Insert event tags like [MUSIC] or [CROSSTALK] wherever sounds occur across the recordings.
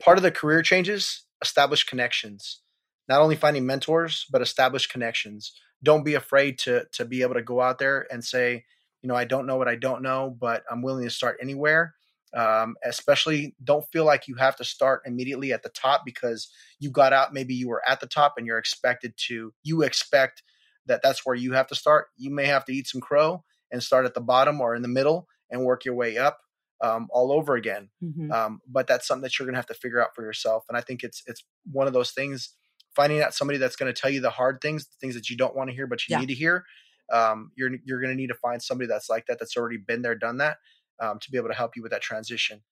part of the career changes, establish connections. Not only finding mentors, but establish connections. Don't be afraid to to be able to go out there and say, you know, I don't know what I don't know, but I'm willing to start anywhere. Um, especially, don't feel like you have to start immediately at the top because you got out. Maybe you were at the top and you're expected to. You expect that that's where you have to start. You may have to eat some crow and start at the bottom or in the middle and work your way up um, all over again. Mm-hmm. Um, but that's something that you're going to have to figure out for yourself. And I think it's it's one of those things. Finding out somebody that's going to tell you the hard things, the things that you don't want to hear but you yeah. need to hear. Um, you're you're going to need to find somebody that's like that, that's already been there, done that, um, to be able to help you with that transition.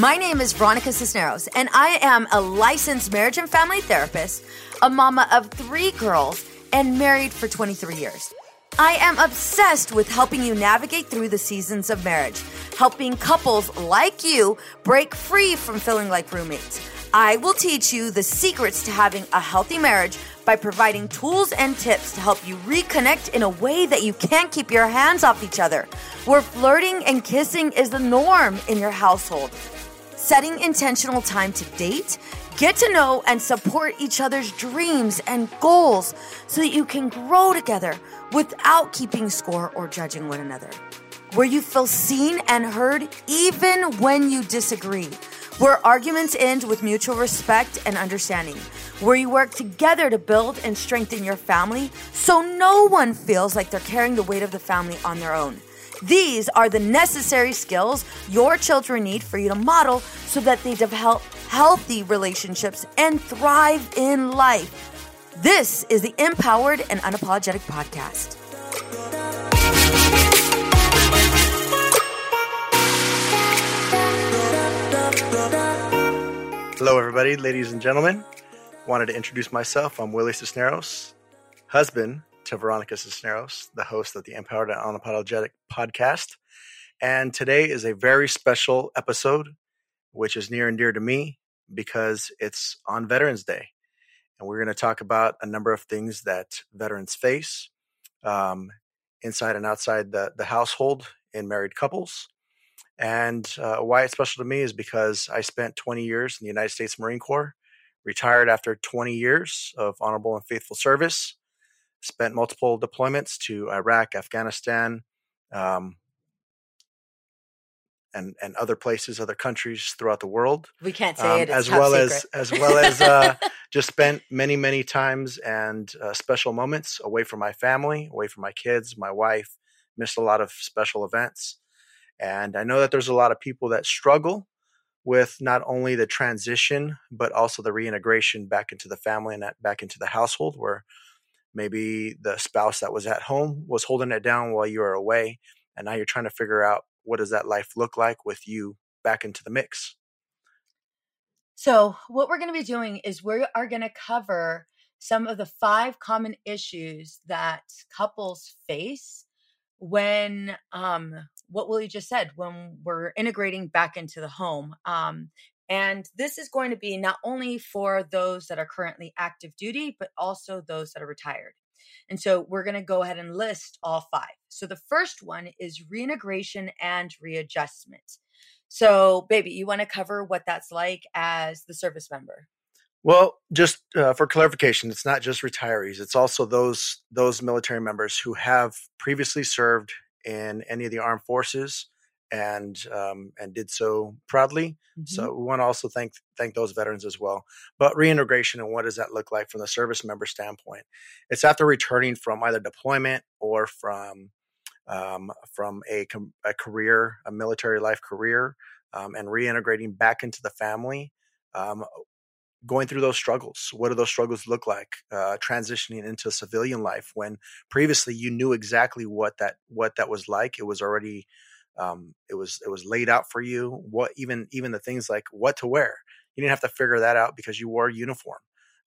My name is Veronica Cisneros, and I am a licensed marriage and family therapist, a mama of three girls, and married for 23 years. I am obsessed with helping you navigate through the seasons of marriage, helping couples like you break free from feeling like roommates. I will teach you the secrets to having a healthy marriage by providing tools and tips to help you reconnect in a way that you can't keep your hands off each other, where flirting and kissing is the norm in your household. Setting intentional time to date, get to know and support each other's dreams and goals so that you can grow together without keeping score or judging one another. Where you feel seen and heard even when you disagree where arguments end with mutual respect and understanding, where you work together to build and strengthen your family so no one feels like they're carrying the weight of the family on their own. These are the necessary skills your children need for you to model so that they develop healthy relationships and thrive in life. This is the Empowered and Unapologetic Podcast. Hello, everybody, ladies and gentlemen. Wanted to introduce myself. I'm Willie Cisneros, husband to Veronica Cisneros, the host of the Empowered and Unapologetic podcast. And today is a very special episode, which is near and dear to me because it's on Veterans Day. And we're going to talk about a number of things that veterans face um, inside and outside the, the household in married couples. And uh, why it's special to me is because I spent 20 years in the United States Marine Corps, retired after 20 years of honorable and faithful service, spent multiple deployments to Iraq, Afghanistan, um, and and other places, other countries throughout the world. We can't say um, it as well secret. as as well as uh, [LAUGHS] just spent many many times and uh, special moments away from my family, away from my kids, my wife. Missed a lot of special events. And I know that there's a lot of people that struggle with not only the transition, but also the reintegration back into the family and back into the household where maybe the spouse that was at home was holding it down while you were away. And now you're trying to figure out what does that life look like with you back into the mix. So, what we're going to be doing is we are going to cover some of the five common issues that couples face when um what Willie just said when we're integrating back into the home. Um, and this is going to be not only for those that are currently active duty, but also those that are retired. And so we're going to go ahead and list all five. So the first one is reintegration and readjustment. So, baby, you want to cover what that's like as the service member? Well, just uh, for clarification, it's not just retirees; it's also those those military members who have previously served in any of the armed forces and um, and did so proudly. Mm-hmm. So we want to also thank thank those veterans as well. But reintegration and what does that look like from the service member standpoint? It's after returning from either deployment or from um, from a, a career, a military life career, um, and reintegrating back into the family. Um, going through those struggles. What do those struggles look like? Uh, transitioning into civilian life when previously you knew exactly what that what that was like. It was already um, it was it was laid out for you. What even even the things like what to wear. You didn't have to figure that out because you wore a uniform.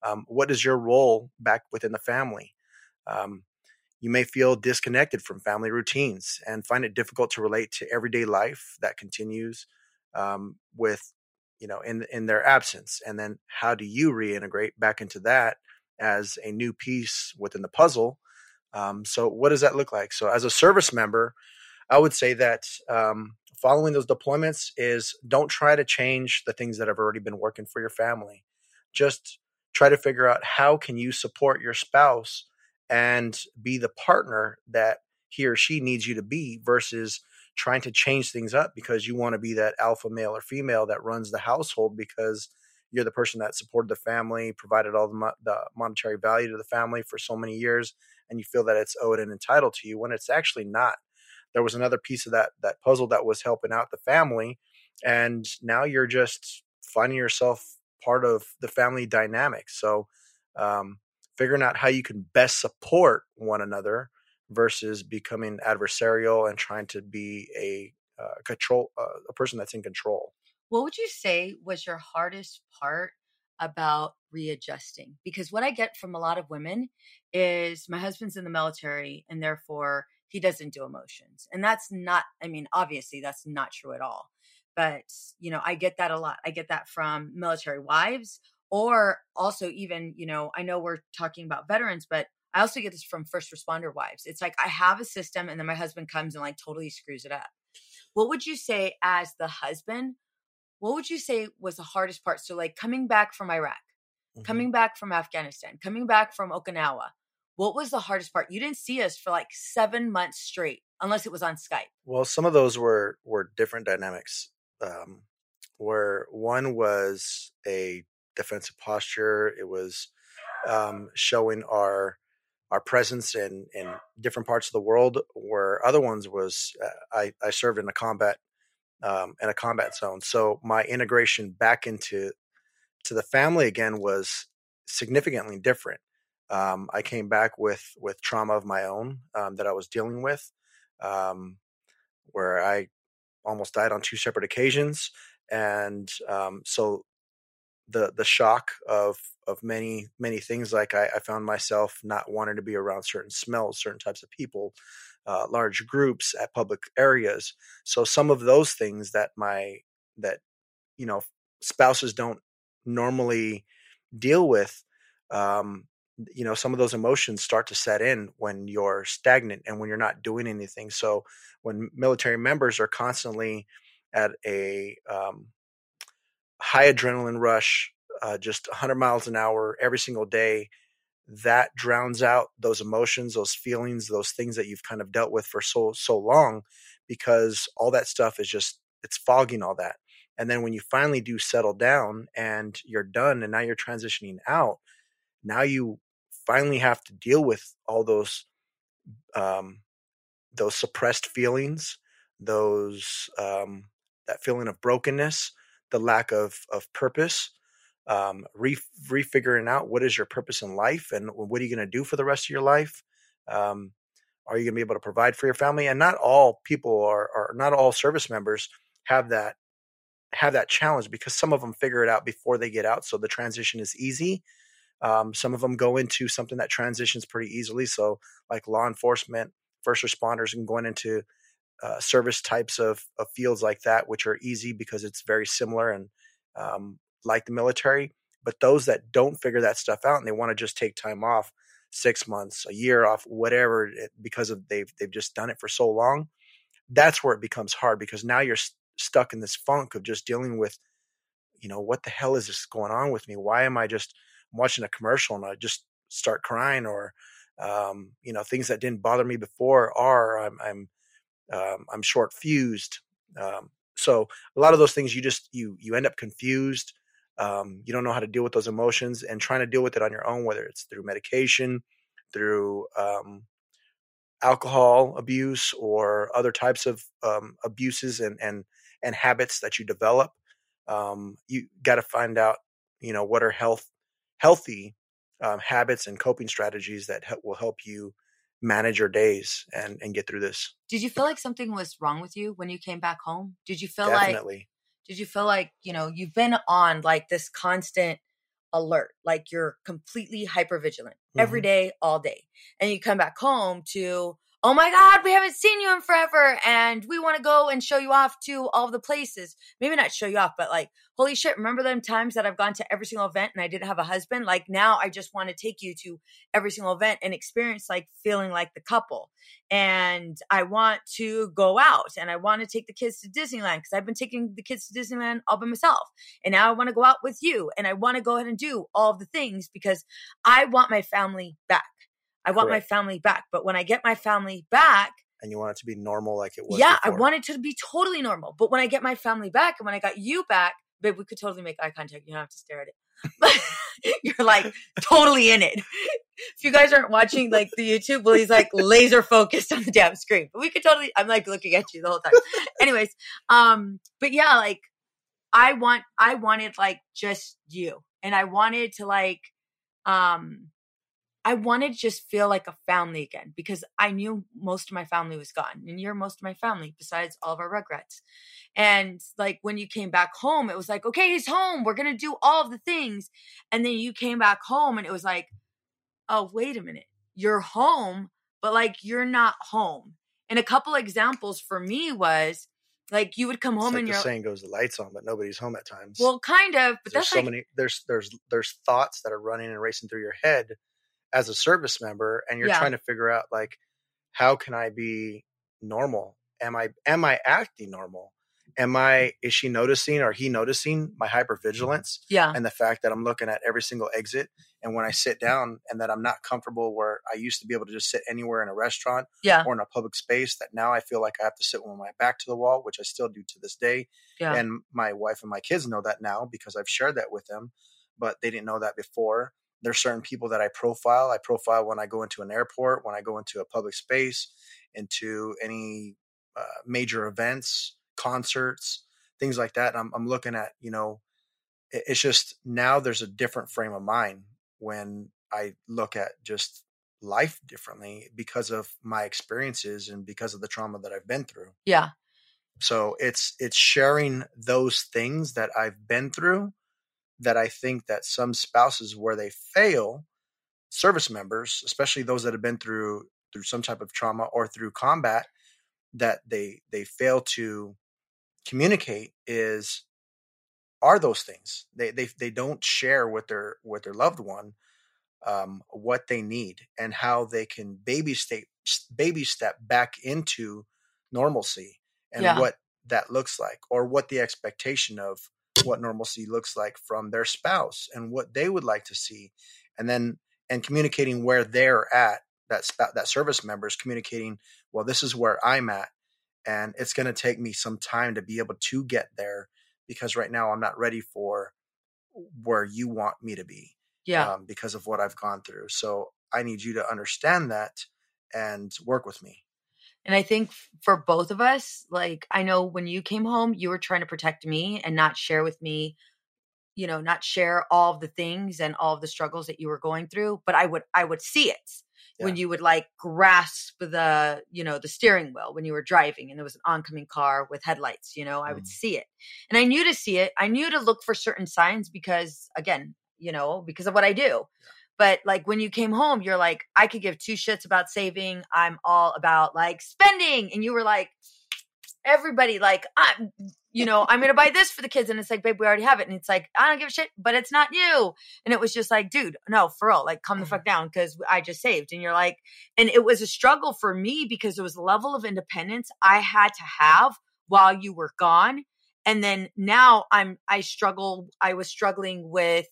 Um, what is your role back within the family? Um, you may feel disconnected from family routines and find it difficult to relate to everyday life that continues um, with you know in in their absence and then how do you reintegrate back into that as a new piece within the puzzle um, so what does that look like so as a service member i would say that um, following those deployments is don't try to change the things that have already been working for your family just try to figure out how can you support your spouse and be the partner that he or she needs you to be versus trying to change things up because you want to be that alpha male or female that runs the household because you're the person that supported the family, provided all the, mo- the monetary value to the family for so many years, and you feel that it's owed and entitled to you when it's actually not. There was another piece of that that puzzle that was helping out the family, and now you're just finding yourself part of the family dynamic. So, um, figuring out how you can best support one another versus becoming adversarial and trying to be a uh, control uh, a person that's in control. What would you say was your hardest part about readjusting? Because what I get from a lot of women is my husband's in the military and therefore he doesn't do emotions. And that's not I mean obviously that's not true at all. But, you know, I get that a lot. I get that from military wives or also even, you know, I know we're talking about veterans, but I also get this from first responder wives. It's like I have a system and then my husband comes and like totally screws it up. What would you say as the husband? What would you say was the hardest part? So, like coming back from Iraq, mm-hmm. coming back from Afghanistan, coming back from Okinawa, what was the hardest part? You didn't see us for like seven months straight, unless it was on Skype. Well, some of those were were different dynamics. Um, where one was a defensive posture, it was um, showing our our presence in in different parts of the world. Where other ones was uh, I I served in a combat um, in a combat zone, so my integration back into to the family again was significantly different. Um, I came back with with trauma of my own um, that I was dealing with, um, where I almost died on two separate occasions, and um, so the the shock of of many many things like I, I, found myself not wanting to be around certain smells certain types of people uh, large groups at public areas. So some of those things that my that you know spouses don't normally deal with um, you know some of those emotions start to set in when you're stagnant and when you're not doing anything so when military members are constantly at a um, high adrenaline rush, uh, just 100 miles an hour every single day, that drowns out those emotions, those feelings, those things that you've kind of dealt with for so so long, because all that stuff is just it's fogging all that. And then when you finally do settle down and you're done, and now you're transitioning out, now you finally have to deal with all those um, those suppressed feelings, those um, that feeling of brokenness, the lack of of purpose, um, re- refiguring out what is your purpose in life and what are you going to do for the rest of your life. Um, are you going to be able to provide for your family? And not all people are, are not all service members have that have that challenge because some of them figure it out before they get out, so the transition is easy. Um, some of them go into something that transitions pretty easily, so like law enforcement, first responders, and going into uh, service types of, of fields like that, which are easy because it's very similar and um, like the military. But those that don't figure that stuff out and they want to just take time off, six months, a year off, whatever, because of they've they've just done it for so long, that's where it becomes hard because now you're st- stuck in this funk of just dealing with, you know, what the hell is this going on with me? Why am I just watching a commercial and I just start crying or um, you know things that didn't bother me before are I'm, I'm um, i'm short fused um, so a lot of those things you just you you end up confused um, you don't know how to deal with those emotions and trying to deal with it on your own whether it's through medication through um, alcohol abuse or other types of um, abuses and and and habits that you develop you got to find out you know what are health healthy habits and coping strategies that will help you manage your days and and get through this. Did you feel like something was wrong with you when you came back home? Did you feel Definitely. like did you feel like, you know, you've been on like this constant alert, like you're completely hyper vigilant mm-hmm. every day, all day. And you come back home to oh my God, we haven't seen you in forever. And we want to go and show you off to all the places. Maybe not show you off, but like, holy shit, remember them times that I've gone to every single event and I didn't have a husband? Like now I just want to take you to every single event and experience like feeling like the couple. And I want to go out and I want to take the kids to Disneyland because I've been taking the kids to Disneyland all by myself. And now I want to go out with you and I want to go ahead and do all the things because I want my family back. I want Correct. my family back. But when I get my family back, and you want it to be normal like it was. Yeah, before. I want it to be totally normal. But when I get my family back and when I got you back, babe, we could totally make eye contact. You don't have to stare at it. [LAUGHS] You're like totally in it. If you guys aren't watching like the YouTube, well, he's like laser focused on the damn screen. But we could totally I'm like looking at you the whole time. Anyways, um, but yeah, like I want I wanted like just you. And I wanted to like um I wanted to just feel like a family again because I knew most of my family was gone and you're most of my family besides all of our regrets. And like when you came back home, it was like, okay, he's home. We're going to do all of the things. And then you came back home and it was like, oh, wait a minute. You're home, but like you're not home. And a couple examples for me was like you would come home like and the you're saying goes the lights on, but nobody's home at times. Well, kind of, but there's so like, many there's there's there's thoughts that are running and racing through your head as a service member and you're Yeah. trying to figure out like how can I be normal? Am I am I acting normal? Am I is she noticing or he noticing my hypervigilance yeah, and the fact that I'm looking at every single exit and when I sit down and that I'm not comfortable where I used to be able to just sit anywhere in a restaurant yeah, or in a public space that now I feel like I have to sit with my back to the wall, which I still do to this day. yeah, And my wife and my kids know that now because I've shared that with them, but they didn't know that before. There's certain people that I profile. I profile when I go into an airport, when I go into a public space, into any uh, major events, concerts, things like that. And I'm, I'm looking at, you know, it- it's just now there's a different frame of mind when I look at just life differently because of my experiences and because of the trauma that I've been through. yeah, So it's it's sharing those things that I've been through that I think that some spouses where they fail, service members, especially those that have been through through some type of trauma or through combat, that they they fail to communicate is are those things. They they they don't share with their with their loved one um, what they need and how they can baby step baby step back into normalcy and Yeah. what that looks like or what the expectation of what normalcy looks like from their spouse and what they would like to see and then and communicating where they're at that sp- that service member is communicating well this is where i'm at and it's going to take me some time to be able to get there because right now i'm not ready for where you want me to be yeah. um, because of what I've gone through. So I need you to understand that and work with me. And I think for both of us, like I know when you came home, you were trying to protect me and not share with me, you know, not share all of the things and all of the struggles that you were going through. But I would, I would see it when you would like grasp the, you know, the steering wheel when you were driving and there was an oncoming car with headlights. You know, I would Mm. see it, and I knew to see it. I knew to look for certain signs because, again, you know, because of what I do. But like when you came home, you're like, I could give two shits about saving. I'm all about like spending. And you were like, everybody, like, I'm, you know, I'm going to buy this for the kids. And it's like, babe, we already have it. And it's like, I don't give a shit, but it's not you. And it was just like, dude, no, for real, like, come the mm-hmm. fuck down because I just saved. And you're like, and it was a struggle for me because it was a level of independence I had to have while you were gone. And then now I'm, I struggle, I was struggling with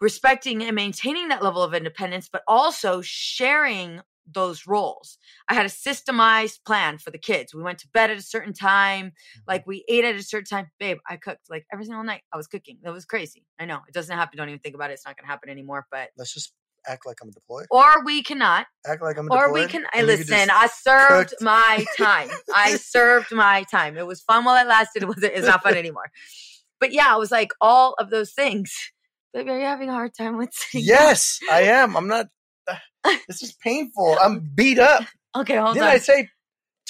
respecting and maintaining that level of independence, but also sharing those roles. I had a systemized plan for the kids. We went to bed at a certain time, mm-hmm. like we ate at a certain time. Babe, I cooked like every single night. I was cooking. That was crazy. I know it doesn't happen. Don't even think about it. It's not going to happen anymore. But Let's just act like I'm a deployed. or we cannot, Act like I'm or deployed. Or we can. I listen. I served cooked. my [LAUGHS] time. I served my time. It was fun while it lasted. [LAUGHS] It was. It's not fun anymore. But yeah, it was like all of those things. Baby, are you having a hard time with [LAUGHS] down? yes, I am. I'm not. [LAUGHS] This is painful. I'm beat up. Okay, hold on. Didn't on. I say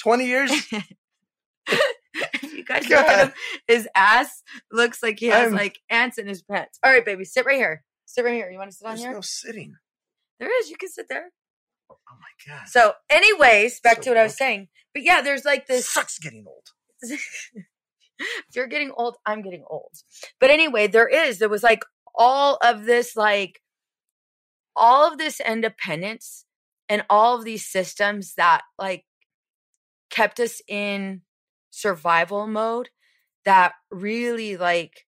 20 [LAUGHS] years? you guys look at him. His ass looks like he has I'm- like ants in his pants. All right, baby, sit right here. Sit right here. You want to sit on There's here? no sitting. There is. You can sit there. Oh my god. So, anyways, back So to what I was saying. But yeah, there's like This this. sucks getting old. if you're getting old, I'm getting old. But anyway, there is, there was like all of this, like all of this independence and all of these systems that like kept us in survival mode that really like,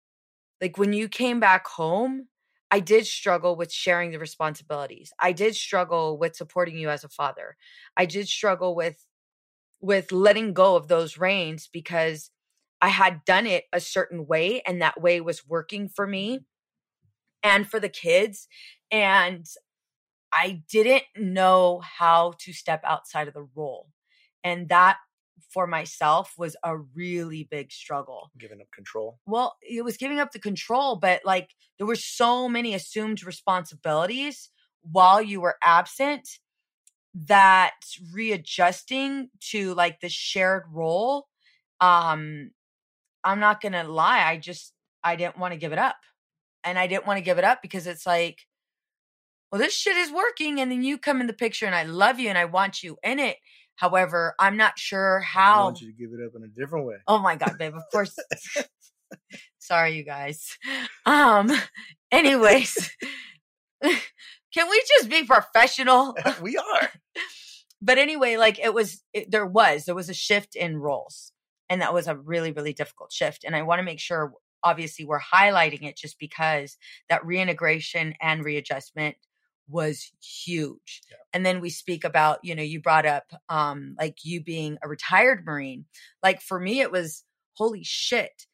like when you came back home, I did struggle with sharing the responsibilities. I did struggle with supporting you as a father. I did struggle with with letting go of those reins because I had done it a certain way and that way was working for me and for the kids and I didn't know how to step outside of the role. And that for myself was a really big struggle Giving up control. well it was giving up the control but like there were so many assumed responsibilities while you were absent that readjusting to like the shared role um i'm not gonna lie i just i didn't want to give it up and i didn't want to give it up because it's like well this shit is working and then you come in the picture and i love you and i want you in it however i'm not sure how. I want you to give it up in a different way. Oh my god, babe. Of course. [LAUGHS] [LAUGHS] Sorry, you guys. Um. [LAUGHS] Anyways, can we just be professional? we are. But anyway, like it was, it, there was there was a shift in roles, and that was a really really difficult shift. And I want to make sure, obviously, we're highlighting it just because that reintegration and readjustment was huge. Yeah. And then we speak about, you know, you brought up um like you being a retired Marine. Like for me, it was holy shit.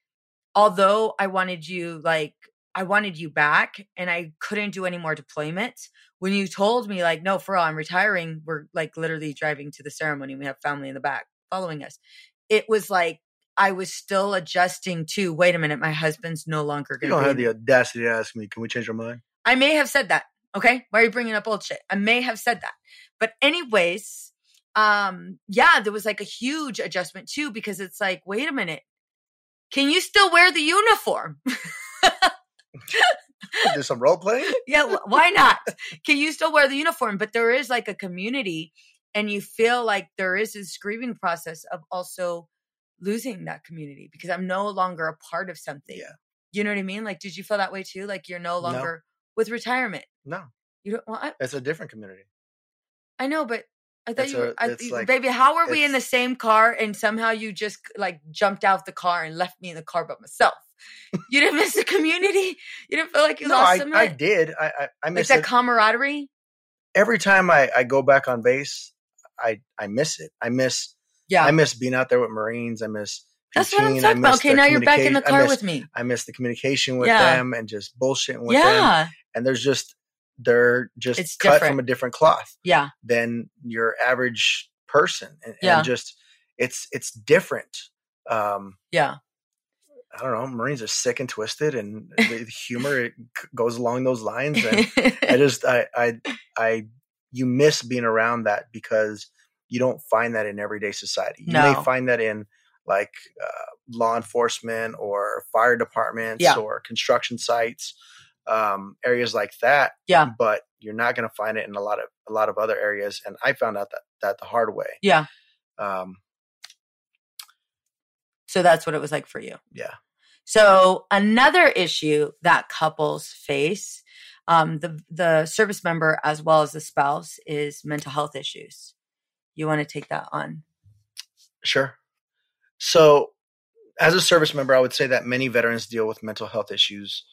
Although I wanted you like I wanted you back and I couldn't do any more deployments. When you told me like, no, for all I'm retiring, we're like literally driving to the ceremony. We have family in the back following us. It was like I was still adjusting to wait a minute, my husband's no longer You gonna don't be have the audacity to ask me, can we change our mind? I may have said that. Okay. Why are you bringing up old shit? I may have said that. But, anyways, um, yeah, there was like a huge adjustment too, because it's like, wait a minute. Can you still wear the uniform? Do some role playing? [LAUGHS] yeah, why not? Can you still wear the uniform? But there is like a community, and you feel like there is this grieving process of also losing that community because I'm no longer a part of something. Yeah. You know what I mean? Like, did you feel that way too? Like you're no No. longer with retirement. No, You don't. Well, I, it's a different community. I know, but I thought It's you were, a- I, like- baby. How are we in the same car and somehow you just like jumped out the car and left me in the car by myself? you didn't miss the community. You didn't feel like you no, lost I, some I did. I I, I like miss that it. camaraderie. Every time I, I go back on base, I I miss it. I miss Yeah, I miss being out there with Marines. I miss that's what I'm talking about. Okay, now you're back in the car miss- with me. I miss the communication with Yeah. them and just bullshitting with them. And there's just they're just It's cut different. from a different cloth yeah, than your average person. And, Yeah. and just it's it's different. Um, yeah, I don't know. Marines are sick and twisted, and the humor it goes along those lines. And [LAUGHS] I just I I I you miss being around that because you don't find that in everyday society. You No. may find that in like uh, law enforcement or fire departments Yeah. or construction sites, um, areas like that. Yeah. but you're not going to find it in a lot of a lot of other areas. And I found out that that the hard way. yeah. Um, So that's what it was like for you. yeah, So another issue that couples face, um, the the service member as well as the spouse, is mental health issues. You want to take that on? Sure. So, as a service member, I would say that many veterans deal with mental health issues.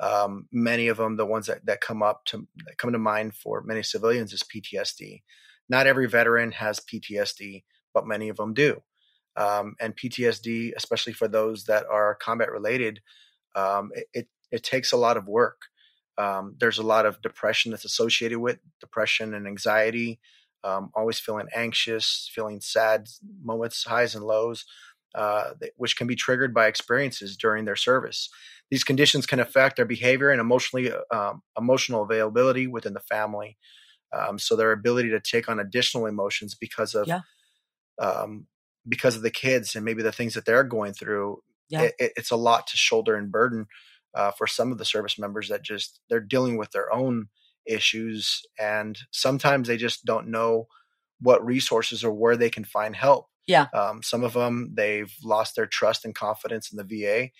Um, many of them, the ones that, that come up to come to mind for many civilians, is PTSD. Not every veteran has PTSD, but many of them do. Um, and PTSD, especially for those that are combat related, um, it, it it takes a lot of work. Um, there's a lot of depression that's associated with depression and anxiety um, always feeling anxious, feeling sad moments, highs and lows, uh, which can be triggered by experiences during their service. These conditions can affect their behavior and emotionally um, emotional availability within the family. Um, so their ability to take on additional emotions because of Yeah. um, because of the kids and maybe the things that they're going through. Yeah. It, it, it's a lot to shoulder and burden uh, for some of the service members that just they're dealing with their own issues, and sometimes they just don't know what resources or where they can find help. Yeah. Um, some of them they've lost their trust and confidence in the VA,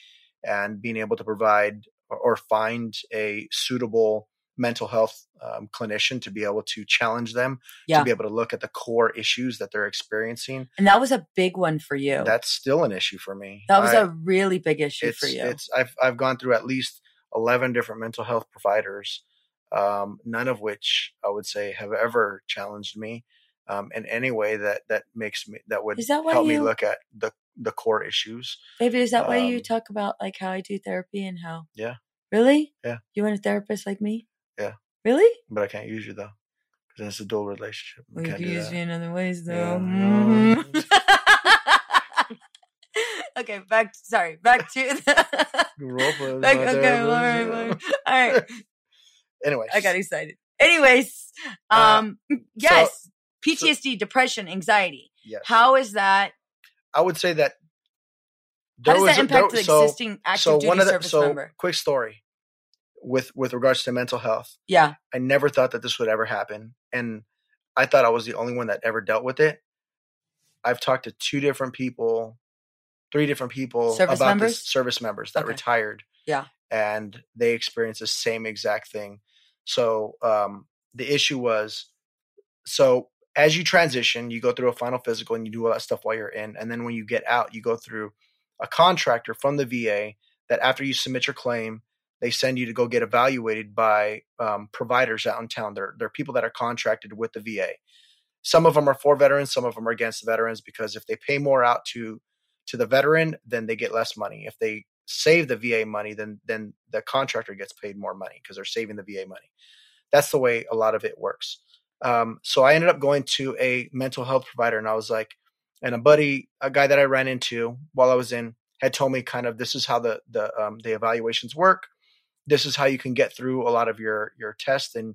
and being able to provide or, find a suitable mental health um, clinician to be able to challenge them Yeah. to be able to look at the core issues that they're experiencing And that was a big one for you. that's still an issue for me that was I- a really big issue for you. it's I've I've gone through at least eleven different mental health providers, um, none of which I would say have ever challenged me um, in any way that that makes me that would that help me look at the the core issues. Maybe is that why you um, talk about like how I do therapy and how? Yeah. Really? Yeah. You want a therapist like me? Yeah. Really? But I can't use you though because it's a dual relationship. We Well, you can use that. me in other ways though. Yeah, Mhm. [LAUGHS] okay, back. Sorry, back to the. [LAUGHS] Back, okay, all right, all right. [LAUGHS] Anyways, I got excited. Anyways, Uh, um, yes, PTSD, depression, anxiety. yes. How is that? I would say that. How there does was that a- there- impact the so- existing active so duty one of the service so member? quick story with with regards to mental health Yeah, i never thought that this would ever happen and i thought i was the only one that ever dealt with it i've talked to two different people three different people Service about members? this service members that Okay. retired Yeah. and they experienced the same exact thing so um the issue was so as you transition you go through a final physical and you do all that stuff while you're in and then when you get out you go through a contractor from the va that after you submit your claim they send you to go get evaluated by um, providers out in town. They're, they're people that are contracted with the va some of them are for veterans some of them are against the veterans because if they pay more out to to the veteran then they get less money. If they save the va money then then the contractor gets paid more money because they're saving the va money. That's the way a lot of it works. Um, so i ended up going to a mental health provider and i was like and a buddy a guy that i ran into while i was in had told me kind of this is how the the um, the evaluations work. This is how you can get through a lot of your your tests and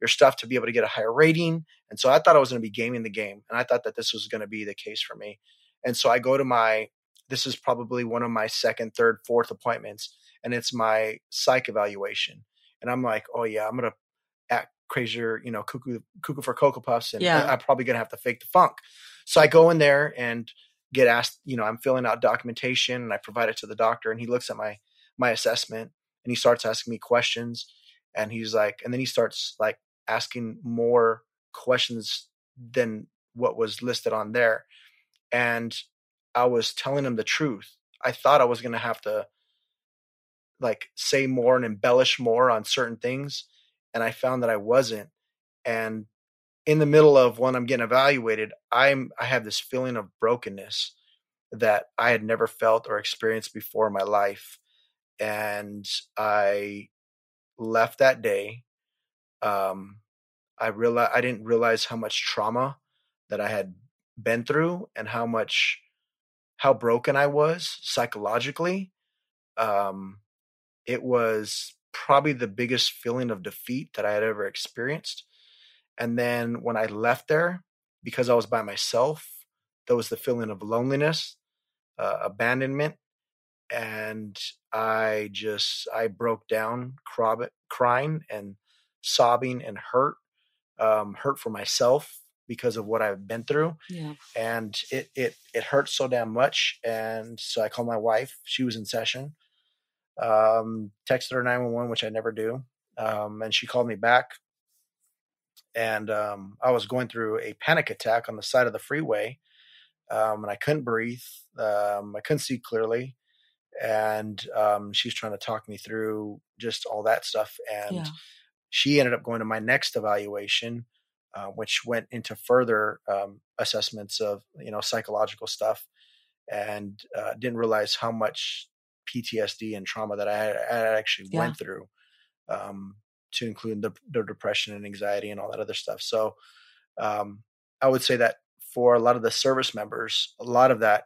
your stuff to be able to get a higher rating. And so i thought i was going to be gaming the game and i thought that this was going to be the case for me. And so i go to my this is probably one of my second third fourth appointments and it's my psych evaluation. And i'm like oh yeah i'm going to act crazier you know cuckoo cuckoo for cocoa puffs and Yeah. I- i'm probably to have to fake the funk. So i go in there and get asked you know i'm filling out documentation and i provide it to the doctor and he looks at my my assessment and he starts asking me questions and he's like and then he starts like asking more questions than what was listed on there. And i was telling him the truth i thought i was going to have to like say more and embellish more on certain things and i found that i wasn't and in the middle of when i'm getting evaluated i'm i have this feeling of brokenness that i had never felt or experienced before in my life and I left that day. Um, I realized I didn't realize how much trauma that I had been through and how much how broken I was psychologically. Um, it was probably the biggest feeling of defeat that I had ever experienced. And then when I left there, because I was by myself, there was the feeling of loneliness, uh, abandonment, and I just I broke down, crying and sobbing and hurt, um, hurt for myself because of what I've been through, yeah. and it it it hurt so damn much. And so I called my wife; she was in session. Um, texted her nine one one, which I never do, um, and she called me back. And um, I was going through a panic attack on the side of the freeway, um, and I couldn't breathe. Um, I couldn't see clearly and um, she's trying to talk me through just all that stuff. And Yeah. she ended up going to my next evaluation, uh, which went into further um, assessments of you know psychological stuff, and uh, didn't realize how much PTSD and trauma that I had, I actually Yeah. went through, um, to include the, the depression and anxiety and all that other stuff. So um, I would say that for a lot of the service members, a lot of that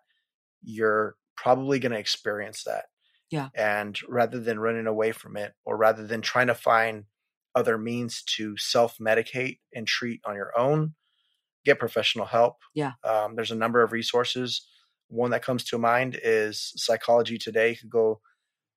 you're probably going to experience that. Yeah. And rather than running away from it, or rather than trying to find other means to self medicate and treat on your own, get professional help. Yeah. Um, there's a number of resources. One that comes to mind is Psychology Today. You could go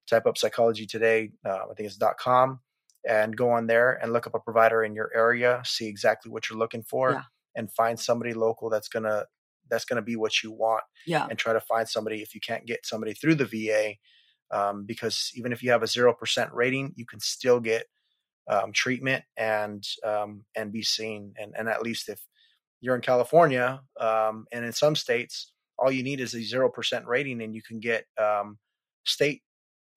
type up Psychology Today. Uh, I think it's dot .com, and go on there and look up a provider in your area, see exactly what you're looking for, Yeah. and find somebody local that's gonna that's gonna be what you want, Yeah. and try to find somebody if you can't get somebody through the VA, um, because even if you have a zero percent rating, you can still get um, treatment and um, and be seen. And and at least if you're in California um, and in some states, all you need is a zero percent rating, and you can get um, state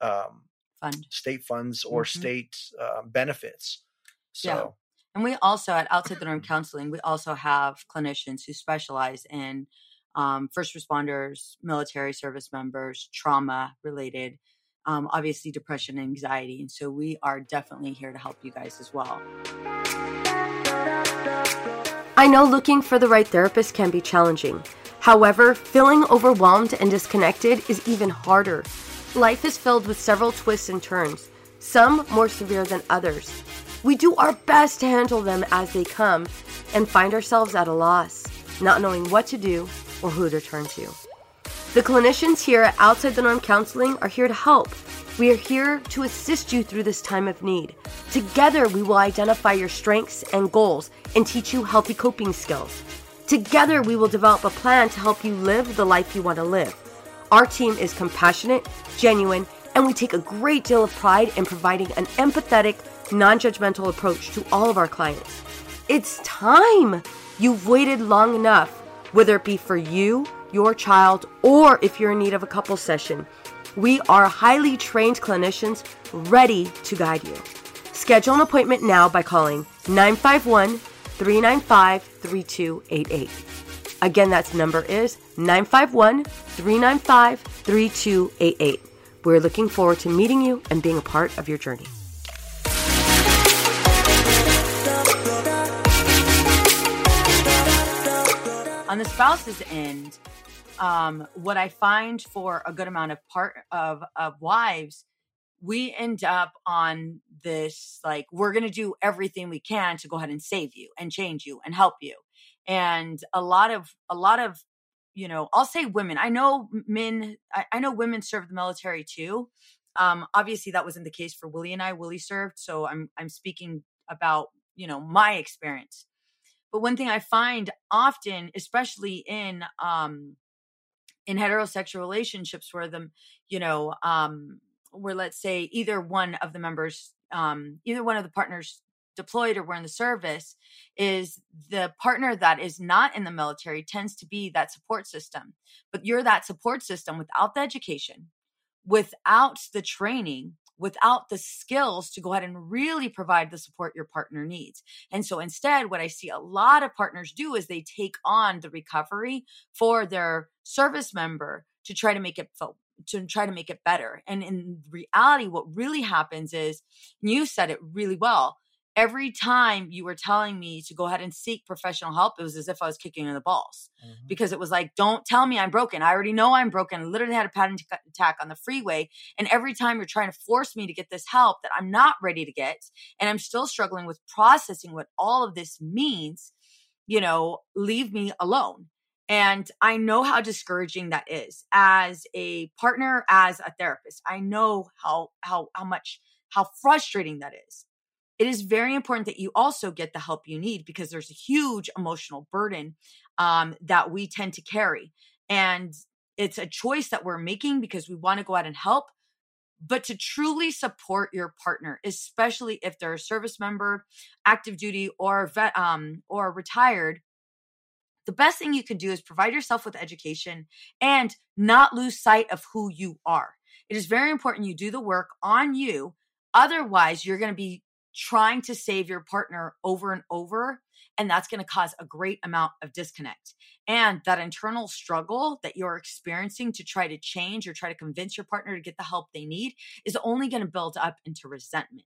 um, Fund. state funds or Mhm. state uh, benefits. So Yeah. And we also at Outside the Norm [CLEARS THROAT] Counseling, we also have clinicians who specialize in um, first responders, military service members, trauma related, um, obviously depression, and anxiety. And so we are definitely here to help you guys as well. I know looking for the right therapist can be challenging. However, feeling overwhelmed and disconnected is even harder. Life is filled with several twists and turns, some more severe than others. We do our best to handle them as they come and find ourselves at a loss, not knowing what to do or who to turn to. The clinicians here at Outside the Norm Counseling are here to help. We are here to assist you through this time of need. Together, we will identify your strengths and goals and teach you healthy coping skills. Together, we will develop a plan to help you live the life you want to live. Our team is compassionate, genuine, and we take a great deal of pride in providing an empathetic, non judgmental approach to all of our clients. It's time! You've waited long enough, whether it be for you, your child, or if you're in need of a couple session. We are highly trained clinicians ready to guide you. Schedule an appointment now by calling 951 395 3288. Again, that number is 951 395 3288. We're looking forward to meeting you and being a part of your journey. on the spouse's end, um, what I find for a good amount of part of of wives, we end up on this like we're going to do everything we can to go ahead and save you and change you and help you, and a lot of a lot of you know I'll say women. I know men. I, I know women serve the military too. Um, obviously, that wasn't the case for Willie and I. Willie served, so I'm I'm speaking about you know my experience but one thing I find often, especially in um in heterosexual relationships where the you know um where let's say either one of the members um either one of the partners deployed or were in the service is the partner that is not in the military tends to be that support system. But you're that support system without the education without the training without the skills to go ahead and really provide the support your partner needs. And so instead, what I see a lot of partners do is they take on the recovery for their service member to try to make it feel to try to make it better. And in reality, what really happens is you said it really well. Every time you were telling me to go ahead and seek professional help, it was as if I was kicking in the balls Mhm. because it was like, don't tell me I'm broken. I already know I'm broken. I literally had a panic attack on the freeway. And every time you're trying to force me to get this help that I'm not ready to get, and I'm still struggling with processing what all of this means, you know, leave me alone. And I know how discouraging that is as a partner, as a therapist. I know how how how much how frustrating that is. It is very important that you also get the help you need because there's a huge emotional burden um, that we tend to carry. And it's a choice that we're making because we want to go out and help. But to truly support your partner, especially if they're a service member, active duty, or vet, um, or retired, the best thing you can do is provide yourself with education and not lose sight of who you are. It is very important you do the work on you. Otherwise, you're going to be trying to save your partner over and over. And that's going to cause a great amount of disconnect. And that internal struggle that you're experiencing to try to change or try to convince your partner to get the help they need is only going to build up into resentment.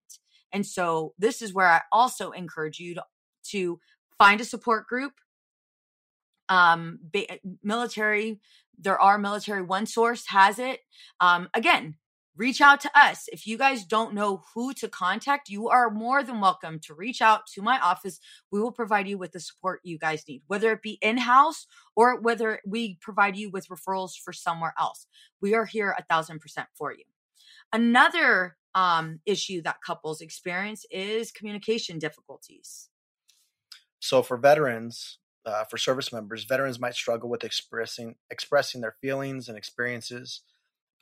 And so, this is where I also encourage you to, to find a support group. Um, ba- military, there are military one source has it. Um, again, reach out to us. If you guys don't know who to contact, you are more than welcome to reach out to my office. We will provide you with the support you guys need, whether it be in house or whether we provide you with referrals for somewhere else. We are here a thousand percent for you. Another um, issue that couples experience is communication difficulties. So for veterans, uh, for service members, veterans might struggle with expressing expressing their feelings and experiences,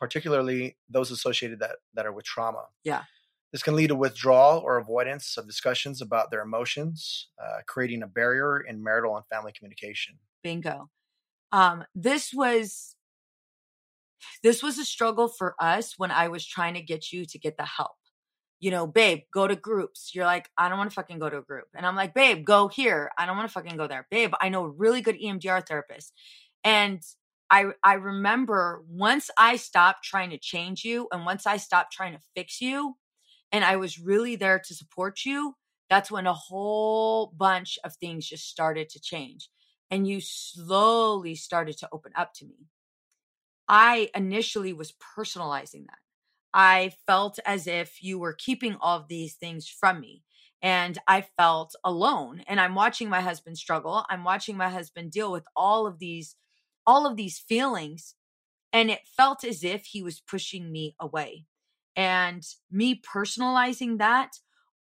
particularly those associated that that are with trauma. Yeah. This can lead to withdrawal or avoidance of discussions about their emotions, uh, creating a barrier in marital and family communication. Bingo. Um, this was this was a struggle for us when I was trying to get you to get the help. You know, babe, go to groups. You're like, I don't want to fucking go to a group. And I'm like, babe, go here. I don't want to fucking go there. Babe, I know a really good EMDR therapist. And I I remember once I stopped trying to change you and once I stopped trying to fix you and I was really there to support you, that's when a whole bunch of things just started to change and you slowly started to open up to me. I initially was personalizing that. I felt as if you were keeping all of these things from me. And I felt alone. And I'm watching my husband struggle. I'm watching my husband deal with all of these, all of these feelings. And it felt as if he was pushing me away. And me personalizing that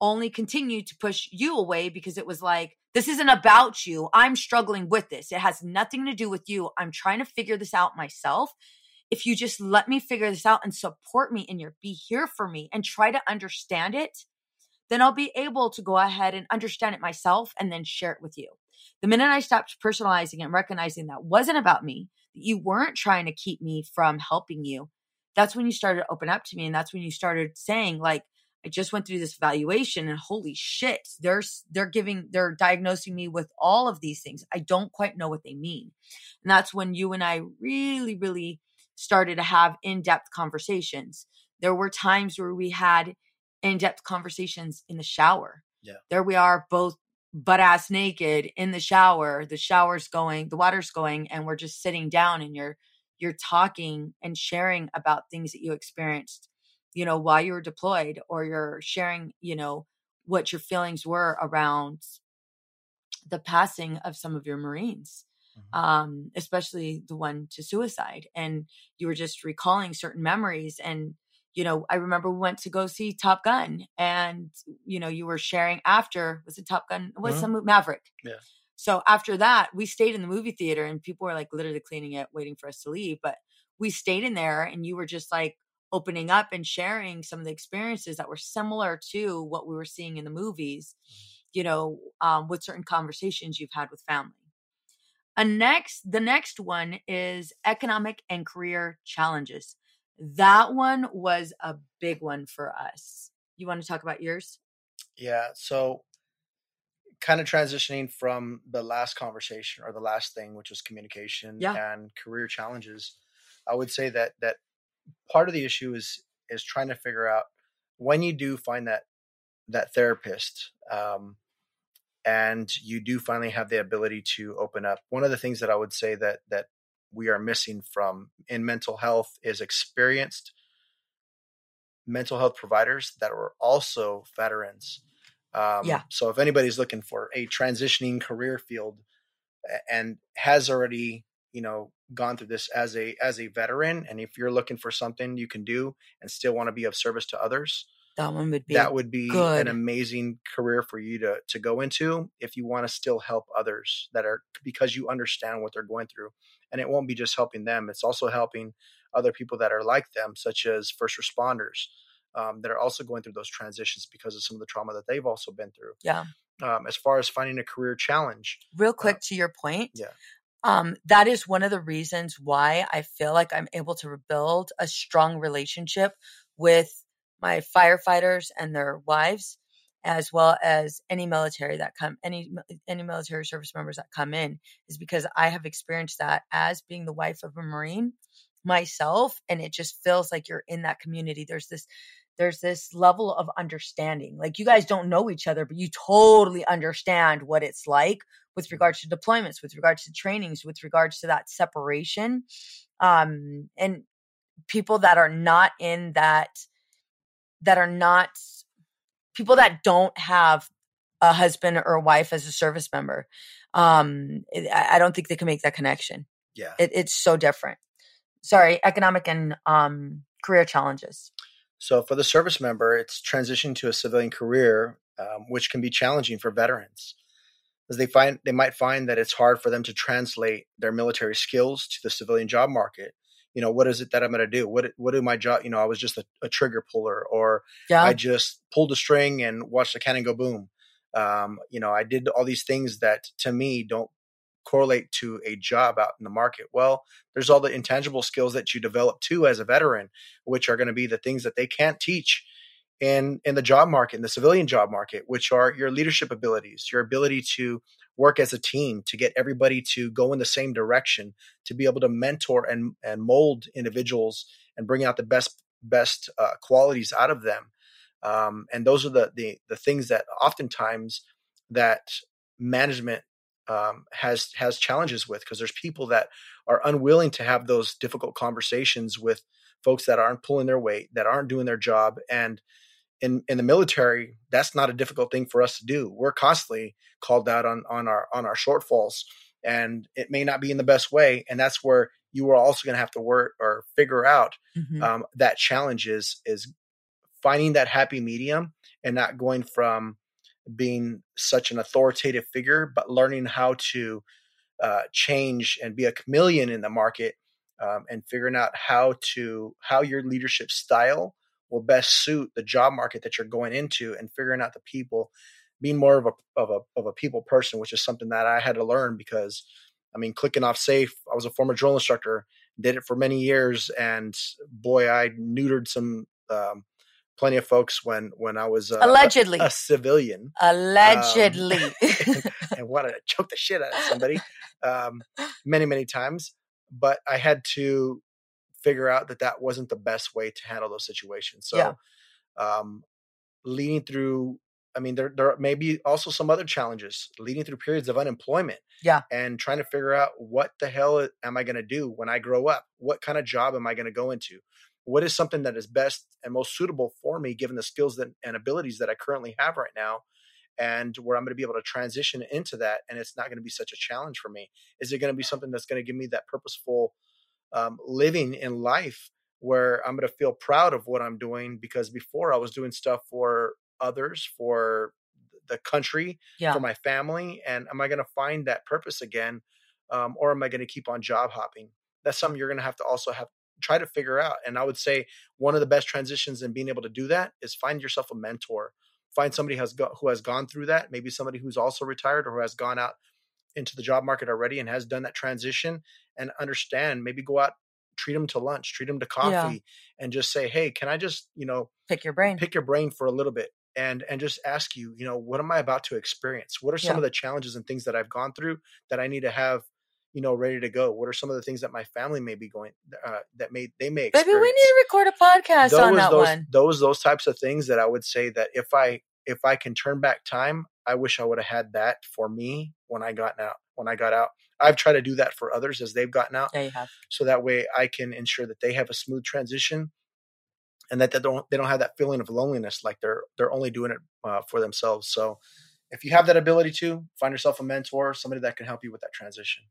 only continued to push you away because it was like, this isn't about you. I'm struggling with this. It has nothing to do with you. I'm trying to figure this out myself. If you just let me figure this out and support me in your be here for me and try to understand it, then I'll be able to go ahead and understand it myself and then share it with you. The minute I stopped personalizing and recognizing that wasn't about me, that you weren't trying to keep me from helping you, that's when you started to open up to me. And that's when you started saying, like, I just went through this evaluation and holy shit, they're they're giving they're diagnosing me with all of these things. I don't quite know what they mean. And that's when you and I really really started to have in-depth conversations. There were times where we had in-depth conversations in the shower. Yeah. There we are both butt ass naked in the shower. The shower's going, the water's going and we're just sitting down and you're you're talking and sharing about things that you experienced you know, while you were deployed or you're sharing, you know, what your feelings were around the passing of some of your Marines, mm-hmm. um, especially the one to suicide. And you were just recalling certain memories. And, you know, I remember we went to go see Top Gun and, you know, you were sharing after, was it Top Gun? Was mm-hmm. some Maverick? Yeah. So after that, we stayed in the movie theater and people were like literally cleaning it, waiting for us to leave. But we stayed in there and you were just like opening up and sharing some of the experiences that were similar to what we were seeing in the movies, you know, um, with certain conversations you've had with family. A next, the next one is economic and career challenges. That one was a big one for us. You want to talk about yours? Yeah. So, kind of transitioning from the last conversation or the last thing, which was communication yeah. and career challenges, I would say that that part of the issue is is trying to figure out when you do find that that therapist um, and you do finally have the ability to open up one of the things that i would say that that we are missing from in mental health is experienced mental health providers that are also veterans um, yeah. so if anybody's looking for a transitioning career field and has already you know gone through this as a as a veteran and if you're looking for something you can do and still want to be of service to others that one would be that would be good. an amazing career for you to to go into if you want to still help others that are because you understand what they're going through and it won't be just helping them it's also helping other people that are like them such as first responders um, that are also going through those transitions because of some of the trauma that they've also been through. Yeah. Um, as far as finding a career challenge real uh quick uh, to your point yeah. um, that is one of the reasons why I feel like I'm able to rebuild a strong relationship with my firefighters and their wives, as well as any military that come, any any military service members that come in, is because I have experienced that as being the wife of a Marine myself, and it just feels like you're in that community. There's this there's this level of understanding. Like you guys don't know each other, but you totally understand what it's like with regards to deployments, with regards to trainings, with regards to that separation. Um, and people that are not in that, that are not people that don't have a husband or a wife as a service member. Um, I don't think they can make that connection. Yeah. It, it's so different. Sorry, economic and um, career challenges. So for the service member, it's transitioning to a civilian career, um, which can be challenging for veterans, as they find they might find that it's hard for them to translate their military skills to the civilian job market. You know, what is it that I'm going to do? What what do my job? You know, I was just a, a trigger puller, or Yeah. I just pulled a string and watched the cannon go boom. Um, you know, I did all these things that to me don't correlate to a job out in the market. Well, there's all the intangible skills that you develop too as a veteran, which are going to be the things that they can't teach in in the job market, in the civilian job market, which are your leadership abilities, your ability to work as a team, to get everybody to go in the same direction, to be able to mentor and and mold individuals and bring out the best best uh, qualities out of them. Um, and those are the, the the things that oftentimes that management um, has has challenges with because there's people that are unwilling to have those difficult conversations with folks that aren't pulling their weight, that aren't doing their job, and in in the military, that's not a difficult thing for us to do. We're constantly called out on on our on our shortfalls, and it may not be in the best way, and that's where you are also going to have to work or figure out Mhm. um, that challenge is is finding that happy medium and not going from being such an authoritative figure, but learning how to uh, change and be a chameleon in the market, um, and figuring out how to how your leadership style will best suit the job market that you're going into, and figuring out the people, being more of a of a of a people person, which is something that I had to learn because, I mean, clicking off safe. I was a former drill instructor, did it for many years, and boy, I neutered some. Um, plenty of folks when when I was uh, Allegedly. a, a civilian Allegedly. [LAUGHS] and wanted to choke the shit out of somebody um, many many times but i had to figure out that that wasn't the best way to handle those situations so Yeah. um, leading through i mean there, there may be also some other challenges leading through periods of unemployment Yeah. and trying to figure out what the hell am i going to do when i grow up what kind of job am i going to go into what is something that is best and most suitable for me given the skills that, and abilities that i currently have right now and where I'm going to be able to transition into that, and it's not going to be such a challenge for me. Is it going to be something that's going to give me that purposeful um, living in life where I'm going to feel proud of what I'm doing? Because before I was doing stuff for others, for the country, yeah. for my family, and am I going to find that purpose again, um, or am I going to keep on job hopping? That's something you're going to have to also have try to figure out. And I would say one of the best transitions in being able to do that is find yourself a mentor find somebody who has go, who has gone through that maybe somebody who's also retired or who has gone out into the job market already and has done that transition and understand maybe go out treat them to lunch treat them to coffee and just say hey can i just you know Pick your brain. pick your brain for a little bit and and just ask you you know what am i about to experience what are some Yeah. of the challenges and things that i've gone through that i need to have you know ready to go what are some of the things that my family may be going uh, that may they may Maybe we need to record a podcast on that those, one. those those types of things that I would say that if I if I can turn back time, I wish I would have had that for me when I got out. When I got out, I've tried to do that for others as they've gotten out, Yeah, you have. so that way I can ensure that they have a smooth transition, and that they don't they don't have that feeling of loneliness like they're they're only doing it uh, for themselves. So, if you have that ability to find yourself a mentor, somebody that can help you with that transition.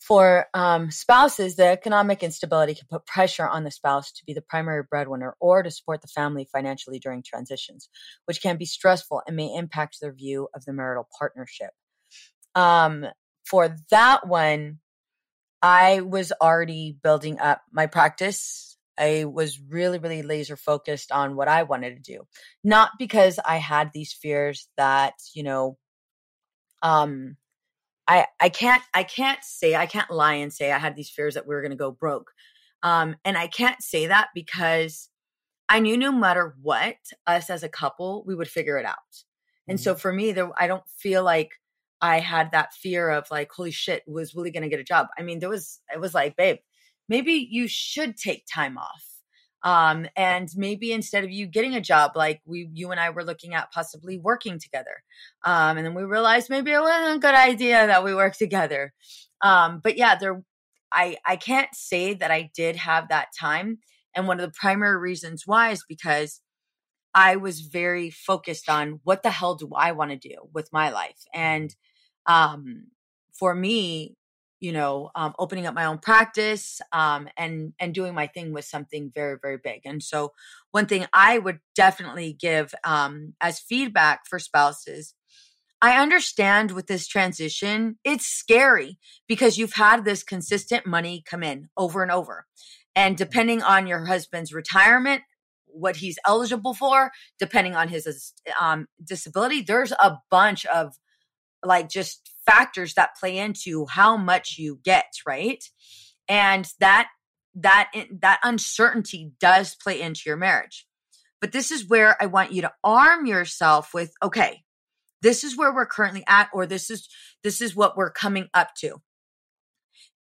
For um, spouses, the economic instability can put pressure on the spouse to be the primary breadwinner or to support the family financially during transitions, which can be stressful and may impact their view of the marital partnership. Um, for that one, I was already building up my practice. I was really, really laser focused on what I wanted to do. Not because I had these fears that, you know, um, I I can't I can't say I can't lie and say I had these fears that we were going to go broke. Um and I can't say that because I knew no matter what us as a couple we would figure it out. And so for me there I don't feel like I had that fear of like holy shit was Willie going to get a job. I mean there was it was like babe maybe you should take time off. Um and maybe instead of you getting a job like we you and I were looking at possibly working together. Um, and then we realized maybe it wasn't a good idea that we work together. Um, but yeah, there, I, I can't say that I did have that time. And one of the primary reasons why is because I was very focused on what the hell do I want to do with my life? And, um, for me, you know um, opening up my own practice um, and and doing my thing was something very very big. And so one thing i would definitely give um, as feedback for spouses i understand with this transition it's scary because you've had this consistent money come in over and over. And depending on your husband's retirement what he's eligible for depending on his um, disability there's a bunch of like just factors that play into how much you get, right? And that that eh, that uncertainty does play into your marriage. But this is where I want you to arm yourself with okay, this is where we're currently at or this is this is what we're coming up to.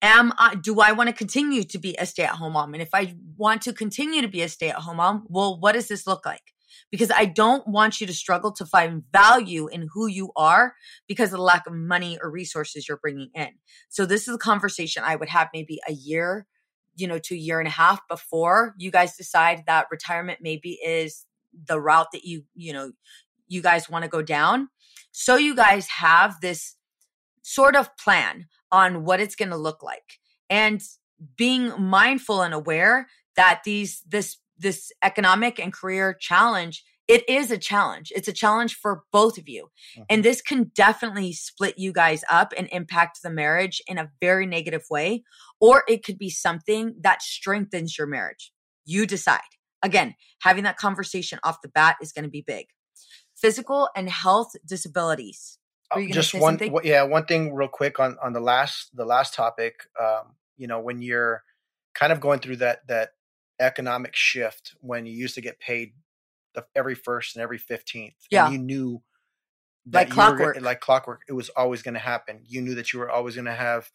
Am I do I want to continue to be a stay-at-home mom? And if I want to continue to be a stay-at-home mom, well, what does this look like? Because I don't want you to struggle to find value in who you are because of the lack of money or resources you're bringing in. So this is a conversation I would have maybe a year, you know, to a year and a half before you guys decide that retirement maybe is the route that you, you know, you guys want to go down. So you guys have this sort of plan on what it's going to look like and being mindful and aware that these this this economic and career challenge it is a challenge. It's a challenge for both of you. Mm-hmm. And this can definitely split you guys up and impact the marriage in a very negative way. Or it could be something that strengthens your marriage. You decide. Again, having that conversation off the bat is going to be big. Physical and health disabilities. Uh, just one, yeah, one thing real quick on on the last the last topic. Um, you know, when you're kind of going through that that economic shift when you used to get paid the, every first and every 15th. Yeah. And you knew like clockwork. Were, like clockwork, it was always going to happen. You knew that you were always going to have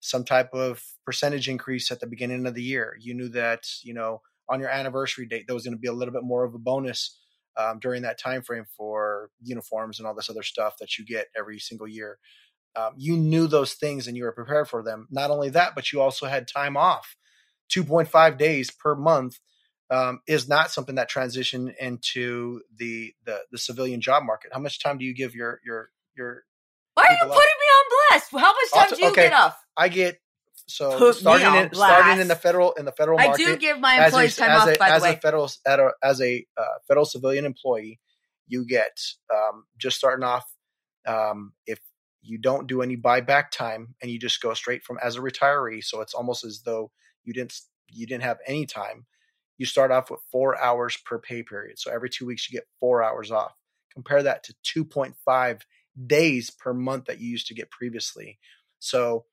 some type of percentage increase at the beginning of the year. You knew that, you know, on your anniversary date, there was going to be a little bit more of a bonus um, during that time frame for uniforms and all this other stuff that you get every single year. Um, you knew those things and you were prepared for them. Not only that, but you also had time off 2.5 days per month um, is not something that transition into the, the the civilian job market. How much time do you give your your your? Why are you putting me on blast? How much time t- do you okay. get off? I get so Put starting in blast. starting in the federal in the federal market. I do give my employees a, time off. A, by as the way, a federal as a uh, federal civilian employee, you get um, just starting off. Um, if you don't do any buyback time and you just go straight from as a retiree, so it's almost as though you didn't you didn't have any time, you start off with four hours per pay period. So every two weeks you get four hours off. Compare that to 2.5 days per month that you used to get previously. So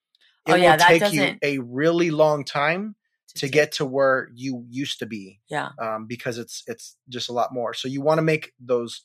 it oh, yeah, will take you a really long time to get to where you used to be. Yeah. Um, because it's it's just a lot more. So you want to make those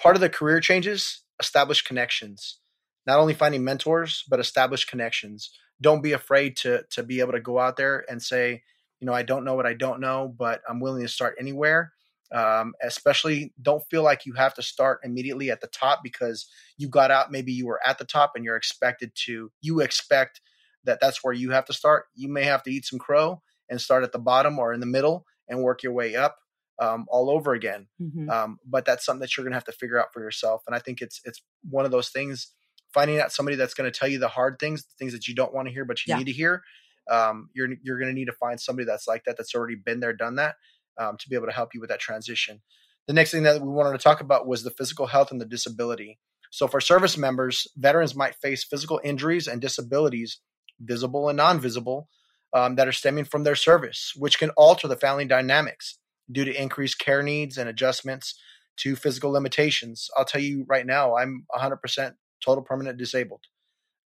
part of the career changes, establish connections. Not only finding mentors, but establish connections don't be afraid to to be able to go out there and say, you know, I don't know what I don't know, but I'm willing to start anywhere. Um, especially don't feel like you have to start immediately at the top because you got out maybe you were at the top and you're expected to you expect that that's where you have to start you may have to eat some crow and start at the bottom or in the middle and work your way up um, all over again mm-hmm. um, but that's something that you're gonna have to figure out for yourself and i think it's it's one of those things finding out somebody that's going to tell you the hard things, the things that you don't want to hear but you yeah. need to hear. Um, you're you're going to need to find somebody that's like that, that's already been there, done that, um, to be able to help you with that transition. The next thing that we wanted to talk about was the physical health and the disability. So for service members, veterans might face physical injuries and disabilities, visible and non-visible, um, that are stemming from their service, which can alter the family dynamics due to increased care needs and adjustments to physical limitations. I'll tell you right now, I'm 100% total permanent disabled.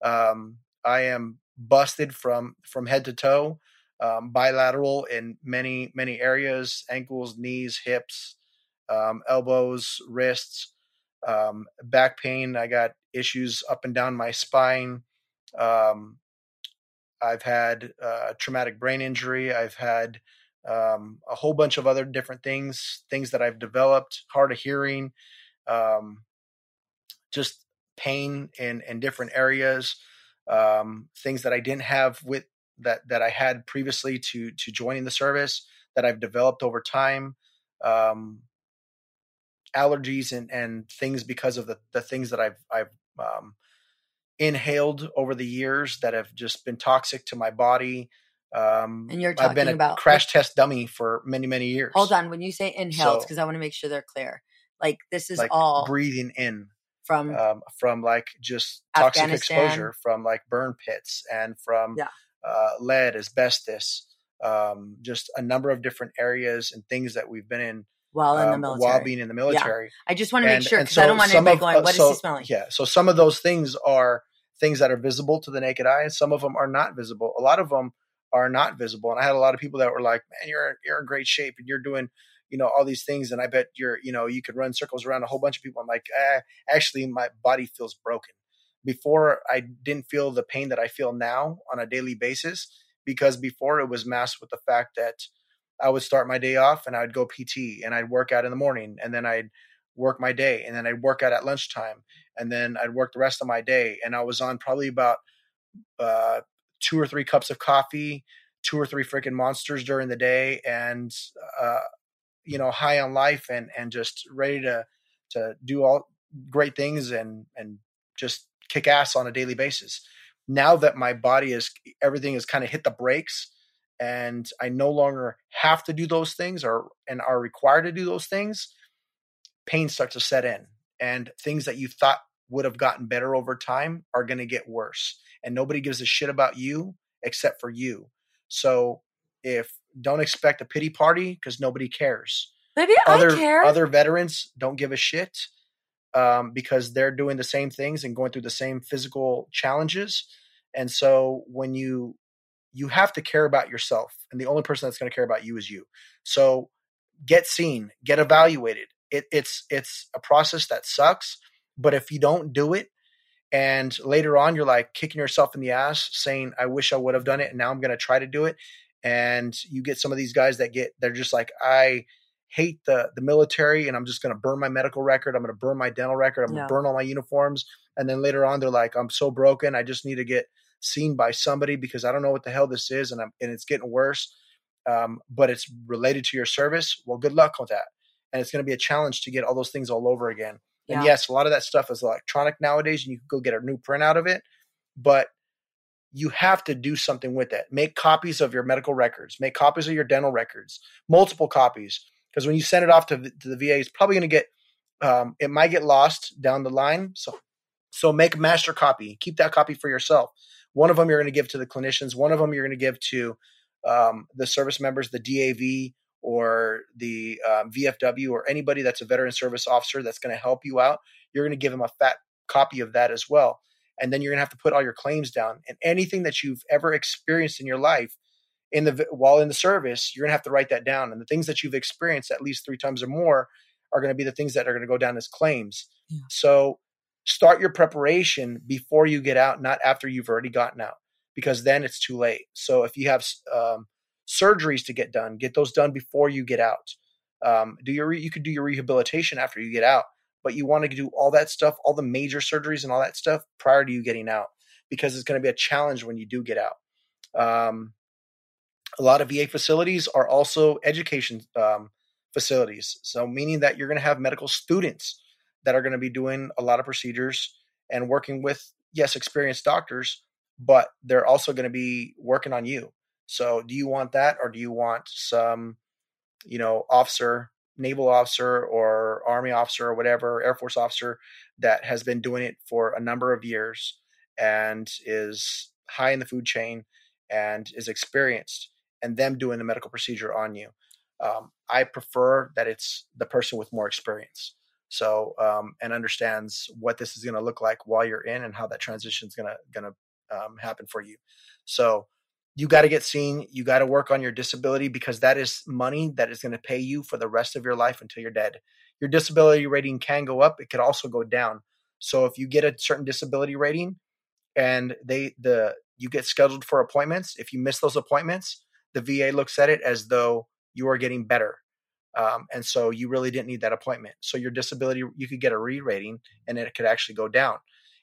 Um, I am busted from from head to toe, um, bilateral in many many areas: ankles, knees, hips, um, elbows, wrists, um, back pain. I got issues up and down my spine. Um, I've had uh, traumatic brain injury. I've had um, a whole bunch of other different things, things that I've developed, hard of hearing, um, just pain in in different areas, um, things that I didn't have with that that I had previously to to joining the service that I've developed over time. Um, allergies and, and things because of the, the things that I've I've um, inhaled over the years that have just been toxic to my body. Um, And you're talking I've been a about crash test dummy for many, many years. Hold on, when you say inhaled, So- because I want to make sure they're clear. Like this is like all breathing in from um, from like just toxic exposure from like burn pits and from Yeah. uh, lead, asbestos, um, just a number of different areas and things that we've been in while in the um, military. while being in the military. I just want to make And- sure because I don't want anybody of- going, uh, "What is so- he smelling?" Yeah, so some of those things are things that are visible to the naked eye, and some of them are not visible. A lot of them are not visible, and I had a lot of people that were like, "Man, you're you're in great shape, and you're doing." You know all these things, and I bet you're, you know, you could run circles around a whole bunch of people. I'm like, eh, actually, my body feels broken. Before, I didn't feel the pain that I feel now on a daily basis because before it was masked with the fact that I would start my day off and I'd go PT and I'd work out in the morning and then I'd work my day and then I'd work out at lunchtime and then I'd work the rest of my day and I was on probably about uh, two or three cups of coffee, two or three freaking monsters during the day, and uh, you know high on life and and just ready to to do all great things and and just kick ass on a daily basis. Now that my body is everything has kind of hit the brakes and I no longer have to do those things or and are required to do those things, pain starts to set in and things that you thought would have gotten better over time are going to get worse and nobody gives a shit about you except for you. So if don't expect a pity party because nobody cares. Maybe Other I care. other veterans don't give a shit um, because they're doing the same things and going through the same physical challenges. And so when you you have to care about yourself, and the only person that's going to care about you is you. So get seen, get evaluated. It, it's it's a process that sucks, but if you don't do it, and later on you're like kicking yourself in the ass, saying, "I wish I would have done it," and now I'm going to try to do it, and you get some of these guys that get they're just like, "I." hate the the military and I'm just going to burn my medical record. I'm going to burn my dental record. I'm going to burn all my uniforms. And then later on, they're like, I'm so broken. I just need to get seen by somebody because I don't know what the hell this is, and I'm and it's getting worse. Um, but it's related to your service. Well, good luck with that. And it's going to be a challenge to get all those things all over again. And yes, a lot of that stuff is electronic nowadays, and you can go get a new printout of it. But you have to do something with it. Make copies of your medical records. Make copies of your dental records. Multiple copies, because when you send it off to, to the VA, it's probably going to get. Um, it might get lost down the line. So, so make a master copy. Keep that copy for yourself. One of them you're going to give to the clinicians. One of them you're going to give to um, the service members, the DAV or the um, VFW or anybody that's a veteran service officer that's going to help you out. You're going to give them a fat copy of that as well. And then you're going to have to put all your claims down and anything that you've ever experienced in your life in the while in the service, you're going to have to write that down. And the things that you've experienced at least three times or more are going to be the things that are going to go down as claims. Yeah. So start your preparation before you get out, not after you've already gotten out, because then it's too late. So if you have um, surgeries to get done, get those done before you get out. Um, do your you could do your rehabilitation after you get out, but you want to do all that stuff, all the major surgeries and all that stuff prior to you getting out, because it's going to be a challenge when you do get out. Um, a lot of VA facilities are also education um, facilities. So, meaning that you're going to have medical students that are going to be doing a lot of procedures and working with, yes, experienced doctors, but they're also going to be working on you. So, do you want that or do you want some, you know, officer, naval officer or army officer or whatever, Air Force officer that has been doing it for a number of years and is high in the food chain and is experienced and them doing the medical procedure on you. Um, I prefer that it's the person with more experience. So um, and understands what this is going to look like while you're in and how that transition is going to going to um, happen for you. So you got to get seen. You got to work on your disability because that is money that is going to pay you for the rest of your life until you're dead. Your disability rating can go up. It could also go down. So if you get a certain disability rating and they the you get scheduled for appointments, if you miss those appointments, the VA looks at it as though you are getting better. Um, and so you really didn't need that appointment. So your disability, you could get a re rating and it could actually go down.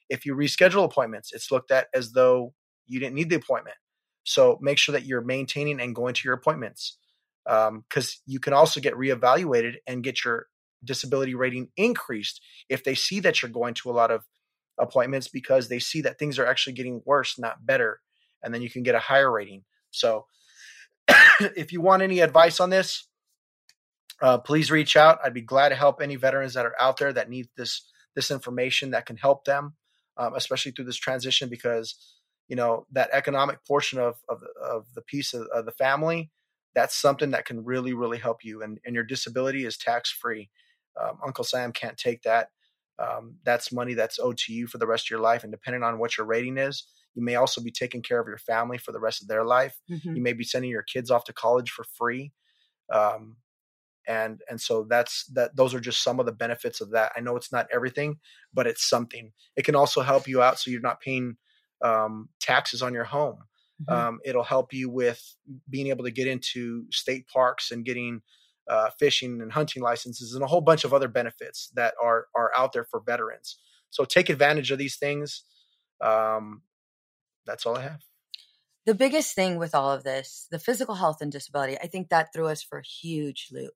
If you reschedule appointments, it's looked at as though you didn't need the appointment. So make sure that you're maintaining and going to your appointments because um, you can also get reevaluated and get your disability rating increased if they see that you're going to a lot of appointments because they see that things are actually getting worse, not better. And then you can get a higher rating. So [COUGHS] if you want any advice on this, uh, please reach out. I'd be glad to help any veterans that are out there that need this this information that can help them, um, especially through this transition, because you know that economic portion of of, of the piece of, of, the family, that's something that can really really help you. And and your disability is tax free. Um, Uncle Sam can't take that. Um, that's money that's owed to you for the rest of your life, and depending on what your rating is, you may also be taking care of your family for the rest of their life. Mm-hmm. You may be sending your kids off to college for free. Um, and and so that's that those are just some of the benefits of that i know it's not everything but it's something it can also help you out so you're not paying um, taxes on your home. Mm-hmm. um, it'll help you with being able to get into state parks and getting uh, fishing and hunting licenses and a whole bunch of other benefits that are are out there for veterans. So take advantage of these things. Um, that's all i have. The biggest thing with all of this the physical health and disability i think that threw us for a huge loop.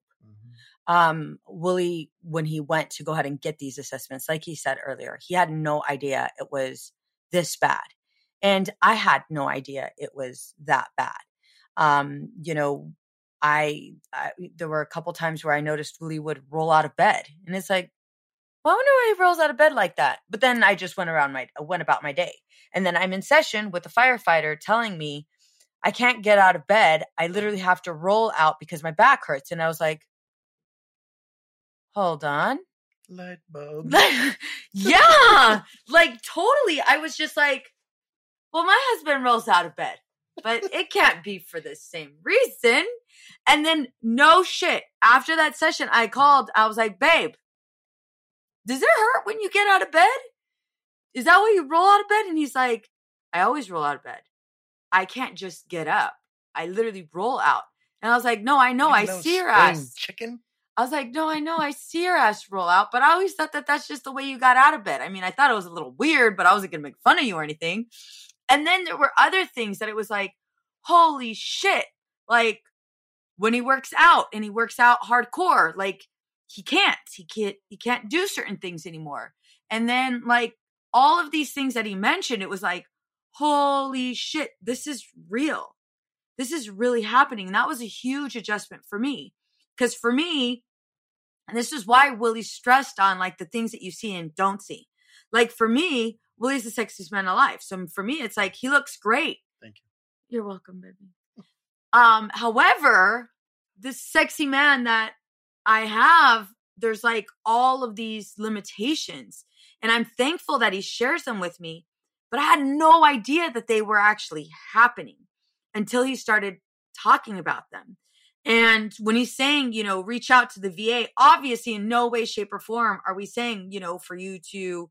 Um, Willie, when he went to go ahead and get these assessments, like he said earlier, he had no idea it was this bad. And I had no idea it was that bad. Um, you know, I, I, there were a couple times where I noticed Willie would roll out of bed, and it's like, well, I wonder why he rolls out of bed like that. But then I just went around my went about my day, and then I'm in session with the firefighter telling me I can't get out of bed. I literally have to roll out because my back hurts, and I was like, hold on. Light bulb. [LAUGHS] yeah. like totally. I was just like, well, my husband rolls out of bed, but it can't be for the same reason. And then no shit. After that session, I called, I was like, babe, does it hurt when you get out of bed? Is that why you roll out of bed? And he's like, I always roll out of bed. I can't just get up. I literally roll out. And I was like, no, I know. I see your ass. Chicken? I was like, no, I know I see your ass roll out, but I always thought that that's just the way you got out of bed. I mean, I thought it was a little weird, but I wasn't to make fun of you or anything. And then there were other things that it was like, holy shit. Like when he works out and he works out hardcore, like he can't, he can't, he can't do certain things anymore. And then like all of these things that he mentioned, it was like, holy shit, this is real. This is really happening. And that was a huge adjustment for me because for me, and this is why Willie stressed on like the things that you see and don't see. Like for me, Willie's the sexiest man alive. So for me, it's like he looks great. Thank you. You're welcome, baby. Um, however, this sexy man that I have, there's like all of these limitations. And I'm thankful that he shares them with me, but I had no idea that they were actually happening until he started talking about them. And when he's saying, you know, reach out to the VA, obviously in no way, shape, or form are we saying, you know, for you to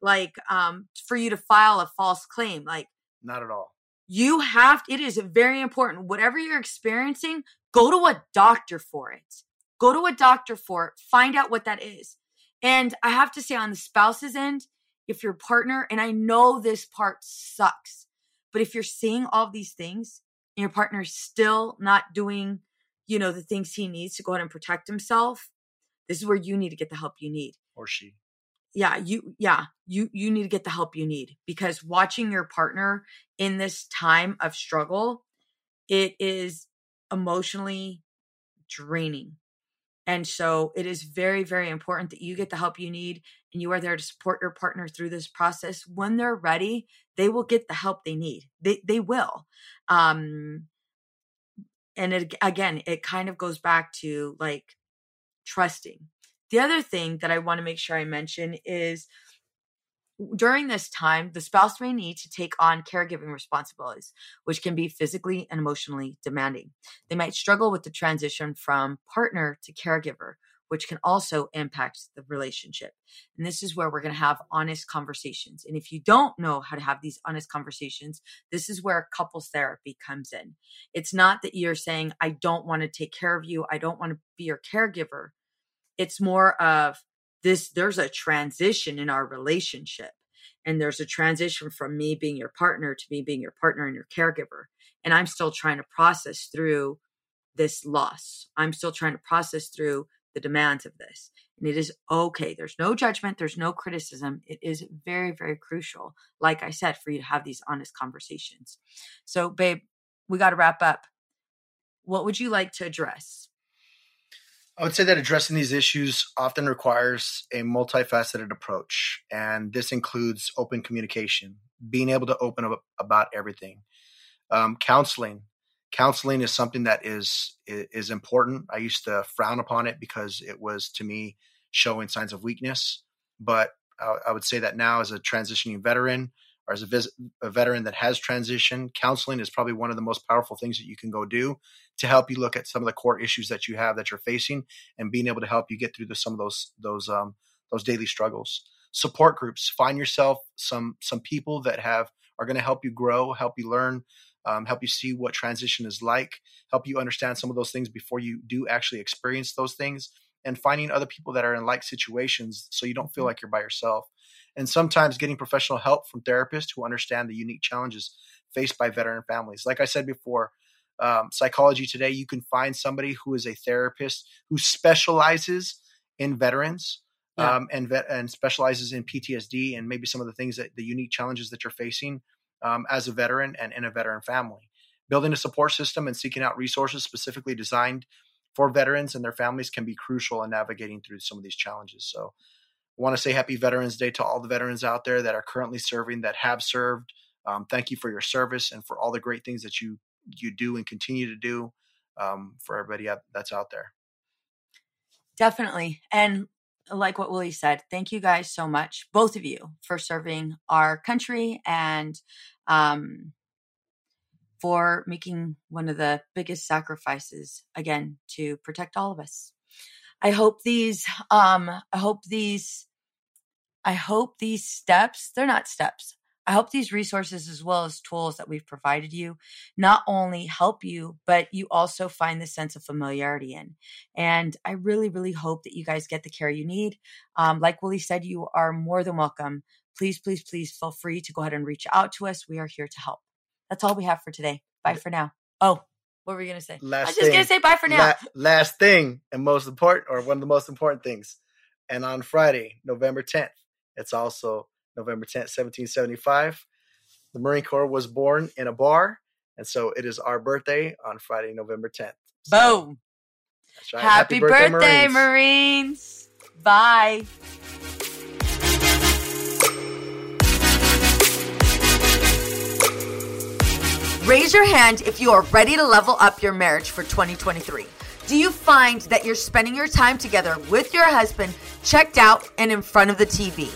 like um for you to file a false claim. Like not at all. You have it is very important. Whatever you're experiencing, go to a doctor for it. Go to a doctor for it. Find out what that is. And I have to say, on the spouse's end, if your partner, and I know this part sucks, but if you're seeing all these things and your partner's still not doing you know, the things he needs to go ahead and protect himself, this is where you need to get the help you need. Or she. Yeah, you yeah, you you need to get the help you need because watching your partner in this time of struggle, it is emotionally draining. And so it is very, very important that you get the help you need and you are there to support your partner through this process. When they're ready, they will get the help they need. They they will. Um, and it again it kind of goes back to like trusting. The other thing that i want to make sure i mention is during this time the spouse may need to take on caregiving responsibilities which can be physically and emotionally demanding. They might struggle with the transition from partner to caregiver which can also impact the relationship. And this is where we're going to have honest conversations. And if you don't know how to have these honest conversations, this is where couples therapy comes in. It's not that you're saying, I don't want to take care of you, I don't want to be your caregiver. It's more of this there's a transition in our relationship. And there's a transition from me being your partner to me being your partner and your caregiver. And I'm still trying to process through this loss. I'm still trying to process through the demands of this. And it is okay. There's no judgment, there's no criticism. It is very, very crucial, like I said, for you to have these honest conversations. So, babe, we got to wrap up. What would you like to address? I would say that addressing these issues often requires a multifaceted approach, and this includes open communication, being able to open up about everything. Um, counseling, counseling is something that is is important. I used to frown upon it because it was to me showing signs of weakness, but I, I would say that now as a transitioning veteran or as a, vis- a veteran that has transitioned, counseling is probably one of the most powerful things that you can go do to help you look at some of the core issues that you have that you're facing and being able to help you get through the, some of those those um, those daily struggles. Support groups. Find yourself some some people that have are going to help you grow, help you learn, um, help you see what transition is like, help you understand some of those things before you do actually experience those things, and finding other people that are in like situations so you don't feel mm-hmm. like you're by yourself. And sometimes getting professional help from therapists who understand the unique challenges faced by veteran families. Like I said before, um, psychology today, you can find somebody who is a therapist who specializes in veterans yeah. um, and vet- and specializes in PTSD and maybe some of the things that the unique challenges that you're facing um, as a veteran and in a veteran family. Building a support system and seeking out resources specifically designed for veterans and their families can be crucial in navigating through some of these challenges. So, I want to say Happy Veterans Day to all the veterans out there that are currently serving, that have served. Um, thank you for your service and for all the great things that you you do and continue to do um, for everybody that's out there. Definitely, and like what Willie said, thank you guys so much, both of you, for serving our country and um, for making one of the biggest sacrifices again to protect all of us. I hope these, um, I hope these, I hope these steps, they're not steps. I hope these resources, as well as tools that we've provided you, not only help you, but you also find the sense of familiarity in. And I really, really hope that you guys get the care you need. Um, like Willie said, you are more than welcome. Please, please, please feel free to go ahead and reach out to us. We are here to help. That's all we have for today. Bye for now. Oh, what were you going to say? Last I was just going to say bye for now. La- last thing, and most important, or one of the most important things. And on Friday, November 10th, it's also November 10th, 1775. The Marine Corps was born in a bar, and so it is our birthday on Friday, November 10th. So, Boom. Right. Happy, Happy, birthday, birthday Marines. Marines. Bye. Raise your hand if you are ready to level up your marriage for 2023. Do you find that you're spending your time together with your husband checked out and in front of the TV?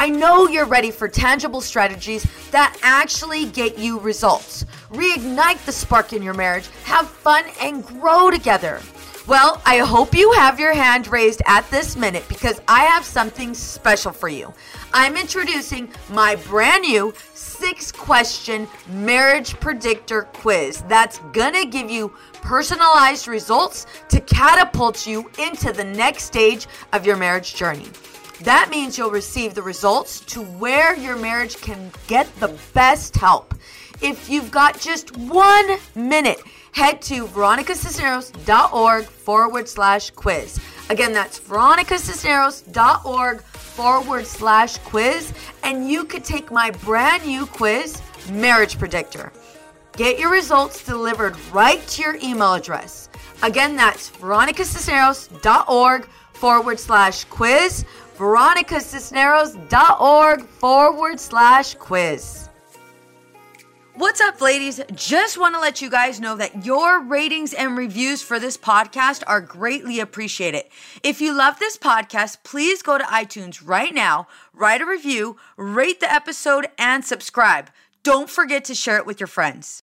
I know you're ready for tangible strategies that actually get you results. Reignite the spark in your marriage, have fun, and grow together. Well, I hope you have your hand raised at this minute because I have something special for you. I'm introducing my brand new six question marriage predictor quiz that's gonna give you personalized results to catapult you into the next stage of your marriage journey. That means you'll receive the results to where your marriage can get the best help. If you've got just one minute, head to veronicacisneros.org forward slash quiz. Again, that's veronicacisneros.org forward slash quiz, and you could take my brand new quiz, Marriage Predictor. Get your results delivered right to your email address. Again, that's veronicacisneros.org forward slash quiz veronicacisneros.org forward slash quiz. What's up, ladies? Just want to let you guys know that your ratings and reviews for this podcast are greatly appreciated. If you love this podcast, please go to iTunes right now, write a review, rate the episode, and subscribe. Don't forget to share it with your friends.